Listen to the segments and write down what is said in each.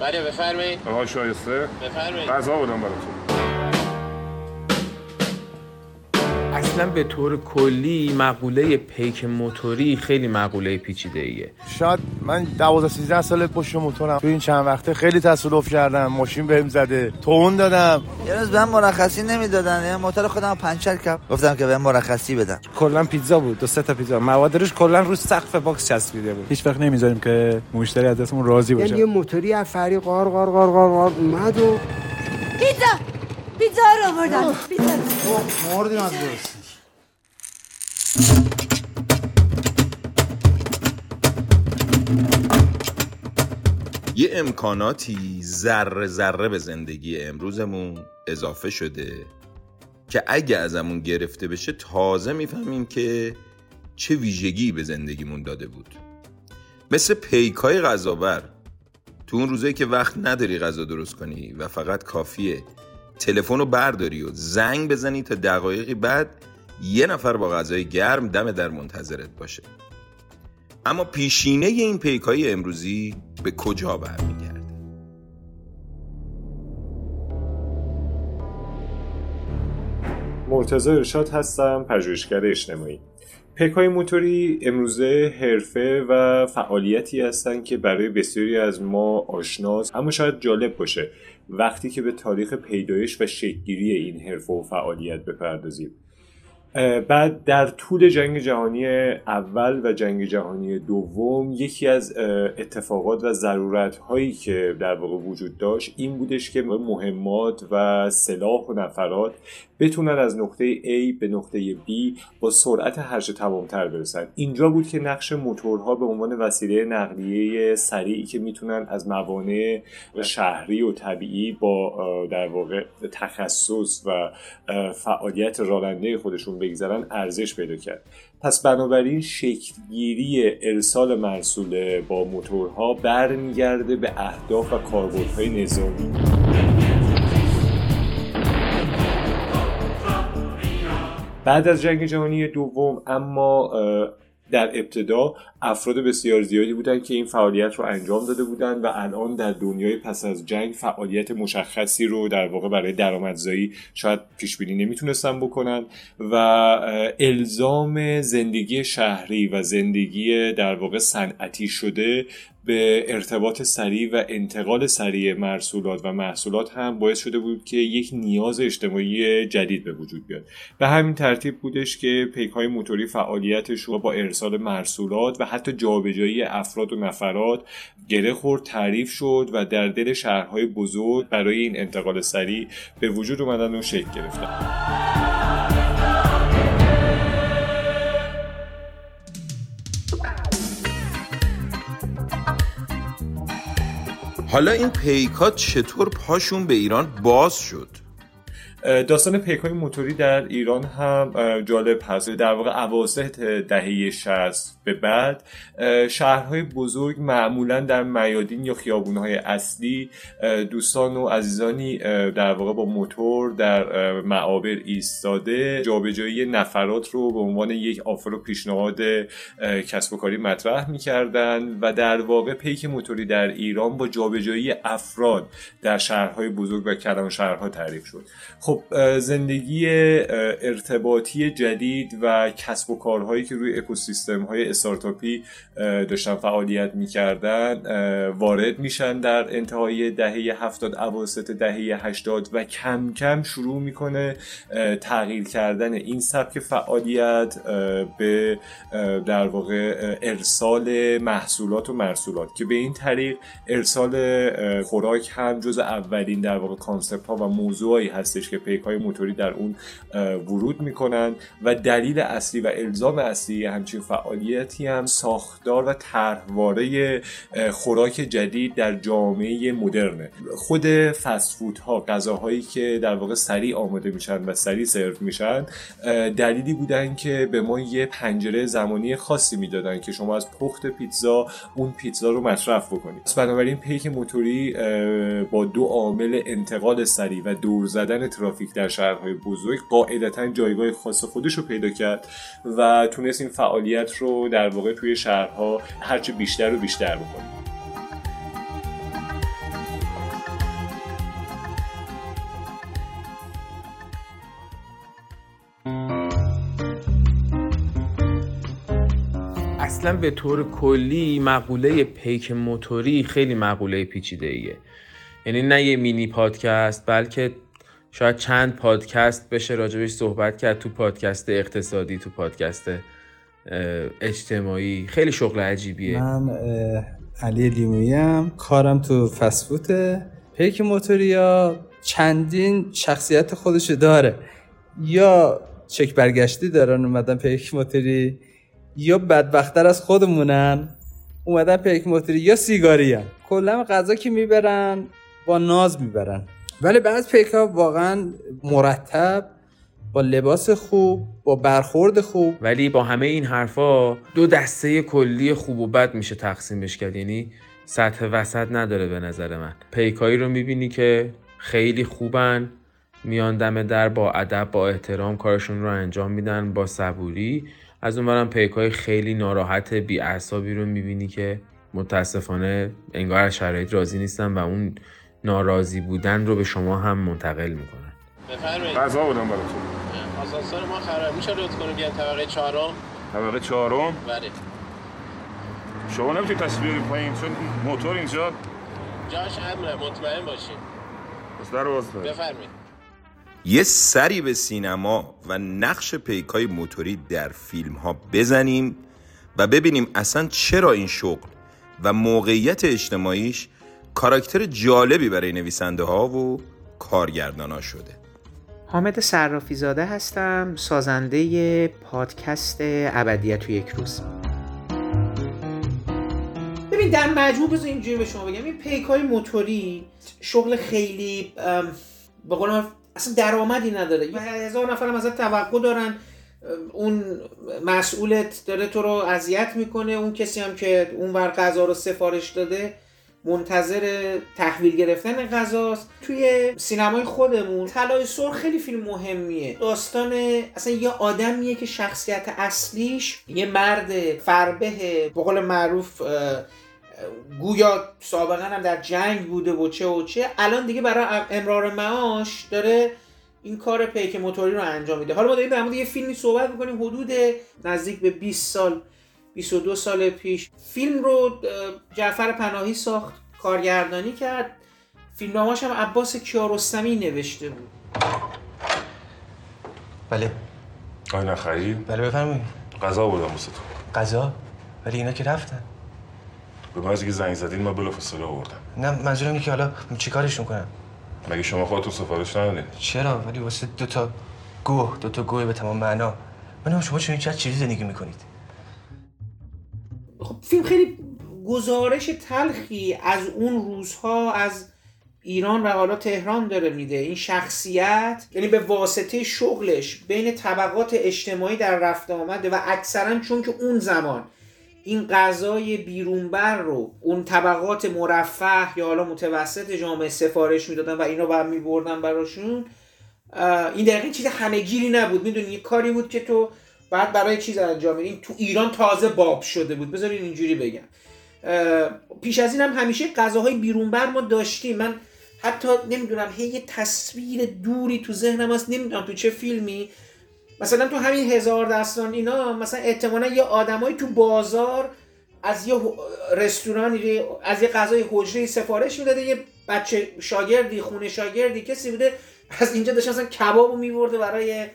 بله بفرمایید. آقا شایسته بفرمایید. غذا آوردم براتون. اصلا به طور کلی مقوله پیک موتوری خیلی مقوله پیچیده ایه شاید من 12 13 سال پشت موتورم. تو این چند وقته خیلی تصادف کردم ماشین بهم زده تون دادم. یه روز بهم مرخصی نمی‌دادن. یه موتور خودم پنچر کرد گفتم که بهم مرخصی بدن. کلا پیتزا بود دو سه تا پیتزا. مواد روش کلا رو سقف box چسبیده بود. هیچ وقت نمی‌ذاریم که مشتری از دستمون راضی باشه. یعنی یه موتوری از فری قار قار قار قار قار اومد و پیتزا! پیتزا رو آوردن پیتزا. مردیم از یه امکاناتی ذره ذره به زندگی امروزمون اضافه شده که اگه ازمون گرفته بشه تازه می‌فهمیم که چه ویژگی به زندگیمون داده بود. مثل پیکای غذاور. تو اون روزایی که وقت نداری غذا درست کنی و فقط کافیه تلفن رو برداری و زنگ بزنی تا دقایقی بعد یه نفر با غذای گرم دم در منتظرت باشه. اما پیشینه این پیکای امروزی به کجا برمیگرده؟ مرتضی ارشاد هستم پژوهشگر اجتماعی. پیکای موتوری امروزه حرفه و فعالیتی هستند که برای بسیاری از ما آشناست اما شاید جالب باشه. وقتی که به تاریخ پیدایش و شکلگیری این حرفه و فعالیت بپردازیم. بعد در طول جنگ جهانی اول و جنگ جهانی دوم یکی از اتفاقات و ضرورت هایی که در واقع وجود داشت این بودش که مهمات و سلاح و نفرات بتونن از نقطه A به نقطه B با سرعت هرچه تمامتر برسن. اینجا بود که نقش موتورها به عنوان وسیله نقلیه سریعی که می‌تونن از موانع شهری و طبیعی با در واقع تخصص و فعالیت راننده خودشون بگذارن ارزش پیدا کرد. پس بنابراین شکلگیری ارسال مرسول با موتورها برمیگرده به اهداف و کاربردهای نظامی. بعد از جنگ جهانی دوم اما در ابتدا افراد بسیار زیادی بودند که این فعالیت رو انجام داده بودند و الان در دنیای پس از جنگ فعالیت مشخصی رو در واقع برای درآمدزایی شاید پیش بینی نمی‌تونستن بکنن و الزام زندگی شهری و زندگی در واقع صنعتی شده به ارتباط سریع و انتقال سریع مرسولات و محصولات هم باعث شده بود که یک نیاز اجتماعی جدید به وجود بیاد. به همین ترتیب بودش که پیک های موتوری فعالیتش رو با ارسال مرسولات و حتی جابجایی افراد و نفرات گره خورد تعریف شد و در دل شهرهای بزرگ برای این انتقال سریع به وجود اومدن و شکل گرفتن. حالا این پیکات چطور پاشون به ایران باز شد؟ داستان پیک های موتوری در ایران هم جالب هست. در واقع اواسط دهه 60 به بعد شهرهای بزرگ معمولا در میادین یا خیابونهای اصلی دوستان و عزیزانی در واقع با موتور در معابر ایستاده. جابجایی نفرات رو به عنوان یک آفر و پیشنهاد کسب و کاری مطرح می‌کردن و در واقع پیک موتوری در ایران با جابجایی افراد در شهرهای بزرگ و کلان شهرها تعریف شد. خب زندگی ارتباطی جدید و کسب و کارهایی که روی اکوسیستم های استارتاپی داشتن فعالیت می‌کردن وارد میشن در انتهای دهه هفتاد اواسط دهه هشتاد و کم کم شروع می‌کنه تغییر کردن این سبک فعالیت به در واقع ارسال محصولات و مرسولات که به این طریق ارسال خوراک هم جز اولین در واقع concept ها و موضوعی هستش که پیک های موتوری در اون ورود می‌کنن و دلیل اصلی و الزام اصلی همچین فعالیتی هم ساختار و طرحواره خوراک جدید در جامعه مدرنه. خود fast ها غذاهایی که در واقع سریع آماده میشن و سریع سرو میشن دلیلی بودن که به ما یه پنجره زمانی خاصی می‌دادن که شما از پخت پیتزا اون پیتزا رو مصرف بکنید. بنابراین پیک موتوری با دو عامل انتقال سریع و دور زدن ترافیک ترافیک در شهرهای بزرگ قاعدتا جایگاه خاص خودش رو پیدا کرد و تونست این فعالیت رو در واقع توی شهرها هرچه بیشتر و بیشتر بکنه. اصلا به طور کلی مقوله پیک موتوری خیلی مقوله پیچیده ایه یعنی نه یه مینی پادکست بلکه شاید چند پادکست بشه راجبش صحبت کرد تو پادکست اقتصادی تو پادکست اجتماعی. خیلی شغل عجیبیه. من علی لیمویی ام. کارم تو فسفوته پیک موتوریا چندین شخصیت خودشو داره. یا چک برگشتی دارن اومدن پیک موتوری یا بدبختتر از خودمونن اومدن پیک موتوری یا سیگاری هم. کلا غذا که می‌برن با ناز می‌برن. ولی بعض پیک ها واقعا مرتب با لباس خوب با برخورد خوب. ولی با همه این حرفا دو دسته کلی خوب و بد میشه تقسیمش کرد. یعنی سطح وسط نداره به نظر من. پیکایی رو می‌بینی که خیلی خوبن میان دم در با ادب با احترام کارشون رو انجام میدن با صبوری. از اونورم پیکای خیلی ناراحت بی اعصابی رو می‌بینی که متاسفانه انگار از شرایط راضی نیستن و اون ناراضی بودن رو به شما هم منتقل می‌کنن. بفرمایید. غذا بودم براتون آسانسور ما خراب. میشه لطف کنیم بیان طبقه چهارم؟ طبقه چهارم؟ بله. شما نمی‌تونید تصویر پایین چون موتور اینجا. جاش امره مطمئن باشین بس در باز کنید. بفرمایید. یه سری به سینما و نقش پیکای موتوری در فیلم ها بزنیم و ببینیم اصلا چرا این شغل و موقعیت اجتماعیش کاراکتر جالبی برای نویسنده ها و کارگردان ها شده. حامد صرافی زاده هستم سازنده پادکست ابدیت تو یک روز. ببین در مجموع بذار اینجوری به شما بگم. این پیک های موتوری شغل خیلی به قول من اصلا درآمدی نداره. هزار نفرم ازت توقع دارن. اون مسئولت داره تو رو اذیت می‌کنه. اون کسی هم که اون ور غذا رو سفارش داده منتظر تحویل گرفتن غذاست. توی سینمای خودمون طلای سرخ خیلی فیلم مهمیه. داستان اصلا یه آدمیه که شخصیت اصلیش یه مرد فربه به قول معروف گویا سابقا هم در جنگ بوده و چه و چه. الان دیگه برای امرار معاش داره این کار پیک موتوری رو انجام میده. حالا ما داریم در مورد یه فیلمی صحبت می‌کنیم حدود نزدیک به 20 سال. 22 سال پیش فیلم رو جعفر پناهی ساخت کارگردانی کرد. فیلمنامه‌اش هم عباس کیارستمی نوشته بود. بله. آی نخری بله بفرمایید. غذا بودم واسه تو. غذا؟ ولی اینا که رفتن. به من که زنگ زدین من بلافاصله آوردم. نه منظورم اینه که حالا چیکارشون کنم مگه شما خودتون سفارش ندادین چرا؟ ولی واسه دو تا گوه دو تا گوه به تمام معنا. من شما چون چه چیزی زندگی می‌کنید. فیلم خیلی گزارش تلخی از اون روزها از ایران و حالا تهران داره میده. این شخصیت یعنی به واسطه شغلش بین طبقات اجتماعی در رفت آمده و اکثرا چون که اون زمان این غذای بیرونبر رو اون طبقات مرفه یا حالا متوسط جامعه سفارش می‌دادن و اینو بعد میبردن براشون این دقیقا چیز همهگیری نبود. می‌دونی یه کاری بود که تو بعد برای چیز انجام. این تو ایران تازه باب شده بود. بذارین اینجوری بگم. پیش از این هم همیشه غذاهای بیرونبر ما داشتیم. من حتی نمی‌دونم هی یه تصویر دوری تو ذهنم هست. نمی‌دونم تو چه فیلمی. مثلا تو همین هزار دستان اینا مثلا احتمالا یه آدمایی تو بازار از یه رستورانی از یه غذای حجره سفارش می‌داده. یه بچه شاگردی خونه شاگردی کسی بوده. از اینجا داشت مثلا کبابو میبرده برای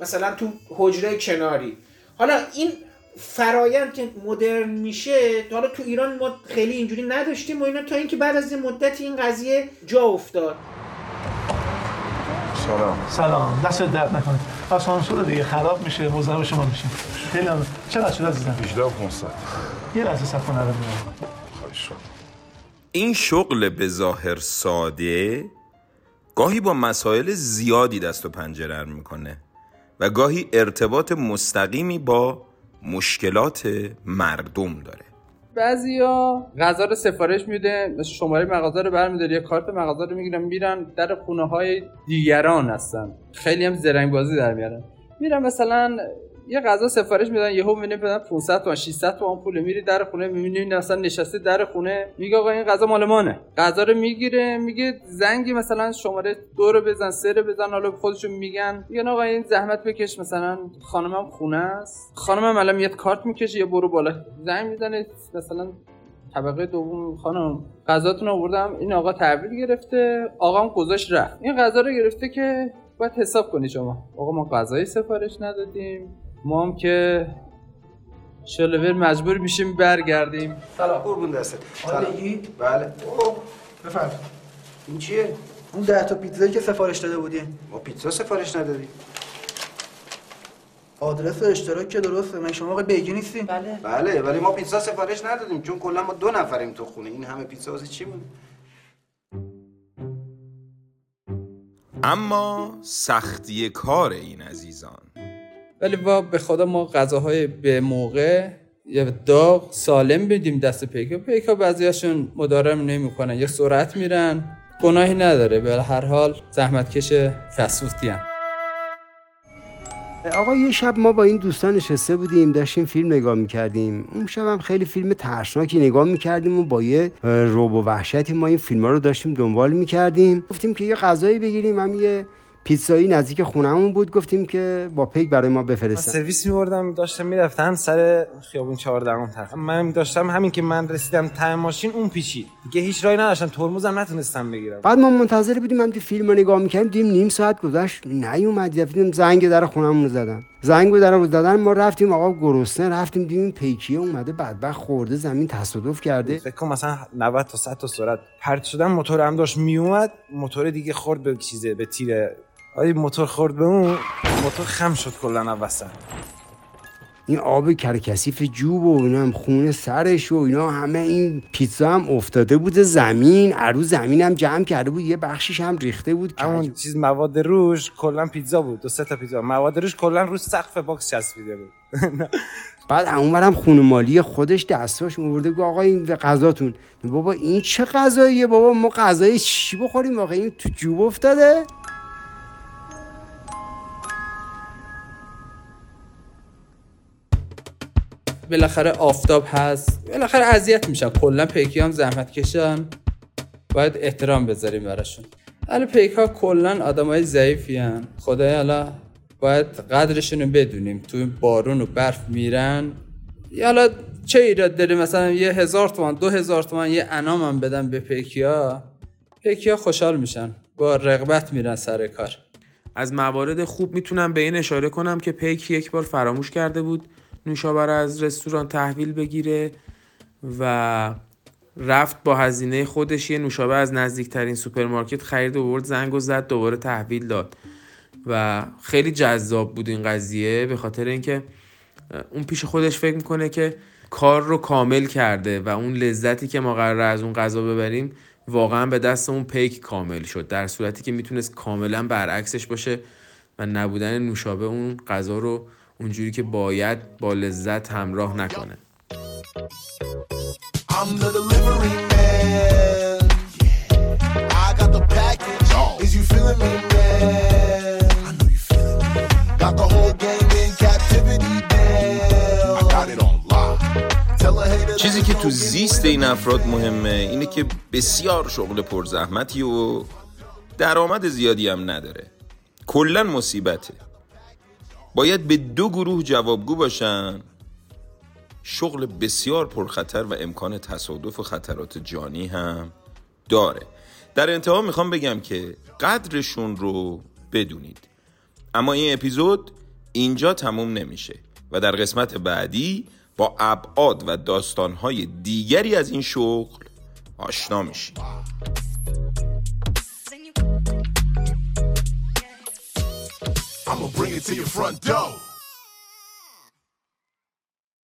مثلا تو حجره کناری. حالا این فرایند که مدرن میشه حالا تو ایران ما خیلی اینجوری نداشتیم و اینا تا اینکه بعد از یه مدتی این قضیه جا افتاد. سلام. سلام. دست درد نکنه. آسانسور دیگه خراب میشه مزاحم شما میشیم. خیلی ممنون چقدر شد عزیزم 18 و 500 یه لحظه صبر کن الان خواهش این شغل به ظاهر ساده گاهی با مسائل زیادی دست و پنجره می‌کنه. و گاهی ارتباط مستقیمی با مشکلات مردم داره. بعضیا غذا رو سفارش میده مثل شماره مغازه رو برمیداره یا کارت مغازه رو می‌گیرن میرن در خونه های دیگران هستن. خیلی هم زرنگ بازی در میارن. میرن مثلا یه غذا سفارش میدن یهو می‌بینی بدن 500 تومن 600 تومن پول میری در خونه می‌بینی مثلا نشسته در خونه میگه آقا این غذا مال مانه. غذا رو می‌گیره میگه زنگی مثلا شماره دو رو بزن سه رو بزن حالا خودشون میگن. میگن آقا این زحمت بکش مثلا خانمم خونه است. خانمم الان میاد کارت می‌کشه یا برو بالا. زنگ می‌زنه مثلا طبقه دوم خانم غذاتون آوردم این آقا تحویل گرفته آقام گذاشت رفت. این غذا رو گرفته که باید حساب کنی شما. آقا ما غذای سفارش ندادیم. ما هم که شلوور مجبور میشیم برگردیم. سلام. قربون دستت. آلگی؟ بله. اوه بفرم این چیه؟ اون ده تا پیتزایی که سفارش داده بودین. ما پیتزا سفارش ندادیم. آدرس اشتراک که درسته من شما آقای بیگی نیستین. بله. بله ولی ما پیتزا سفارش ندادیم. چون کلا ما دو نفریم تو خونه. این همه پیتزا واسه چی بود؟ اما سختی کار این عزیزان. ولی با به خدا ما غذاهای به موقع یا داغ سالم بدیم دست پیکا. پیکا بعضیاشون مدارم نمی‌کنن یا سرعت میرن. گناهی نداره به هر حال زحمتکش فسفوتی هم. آقا یه شب ما با این دوستان نشسته بودیم داشتیم فیلم نگاه می‌کردیم. اون شب هم خیلی فیلم ترسناکی نگاه می‌کردیم و با یه روب و وحشتی ما این فیلم رو داشتیم دنبال می‌کردیم. گفتیم که یه غذایی بگیریم هم یه پیتزایی نزدیک خونهمون بود. گفتیم که با پیک برای ما بفرستن. سرویس میوردم داشتم می‌رفتن سر خیابون 14 اون طرف. من داشتم همین که من رسیدم ته ماشین اون پیچید. دیگه هیچ راهی نداشتم ترمزم نتونستم بگیرم. بعد ما منتظر بودیم هم که فیلم رو نگاه می‌کردیم دیدیم نیم ساعت گذشت نیومد. دیدیم زنگ در خونمون زدن. زنگ به در زدن ما رفتیم آقا گرسنه رفتیم دیدیم پیکیه اومده بدبخت خورده زمین تصادف کرده. فکر کنم مثلا 90 تا 100 تا سرعت پرت شدن موتور هم داشت میومد موتور دیگه خورد به چیزه به تیر آی موتور خورد به اون موتور خم شد کلا وسط این آب کرکسیف جوب و اینا هم خون سرش و اینا همه این پیتزا هم افتاده بود زمین عرو زمین هم جمع کرده بود یه بخشش هم ریخته بود همون چیز مواد روش کلا پیتزا بود دو سه تا پیتزا. مواد روش کلا رو سقف باکس چسبیده بود. بعد اونورم خون مالی خودش دستاش مورده گفت آقا این غذاتون. بابا این چه غذاییه؟ بابا ما غذای چی بخوریم واقعا این تو جوب افتاده؟ بالاخره آفتاب هست. بالاخره اذیت میشن. کلا پیکی هم زحمت کشن. باید احترام بذاریم براشون. حالا پیک ها کلا آدم های ضعیفی هن. خدای حالا باید قدرشون رو بدونیم. تو این بارون و برف میرن. حالا چه ایراد داره؟ مثلا یه هزار تومن دو هزار تومن یه انام هم بدن به پیکیا پیکیا خوشحال میشن. با رغبت میرن سر کار. از موارد خوب می‌تونم به این اشاره کنم که پیک یک بار فراموش کرده بود. نوشابه از رستوران تحویل بگیره و رفت با هزینه خودش یه نوشابه از نزدیکترین سوپرمارکت خرید و برد زنگ و زد دوباره تحویل داد. و خیلی جذاب بود این قضیه به خاطر اینکه اون پیش خودش فکر می‌کنه که کار رو کامل کرده و اون لذتی که ما قراره از اون غذا ببریم واقعا به دست اون پیک کامل شد در صورتی که می‌تونست کاملا برعکسش باشه و نبودن نوشابه اون غذا رو اونجوری که باید با لذت همراه نکنه. چیزی که تو زیست این افراد مهمه اینه که بسیار شغل پرزحمتی و درآمد زیادی هم نداره. کلا مصیبته. باید به دو گروه جوابگو باشن. شغل بسیار پرخطر و امکان تصادف و خطرات جانی هم داره. در انتها می‌خوام بگم که قدرشون رو بدونید. اما این اپیزود اینجا تموم نمیشه و در قسمت بعدی با ابعاد و داستانهای دیگری از این شغل آشنا میشیم. I'ma bring it to your front door.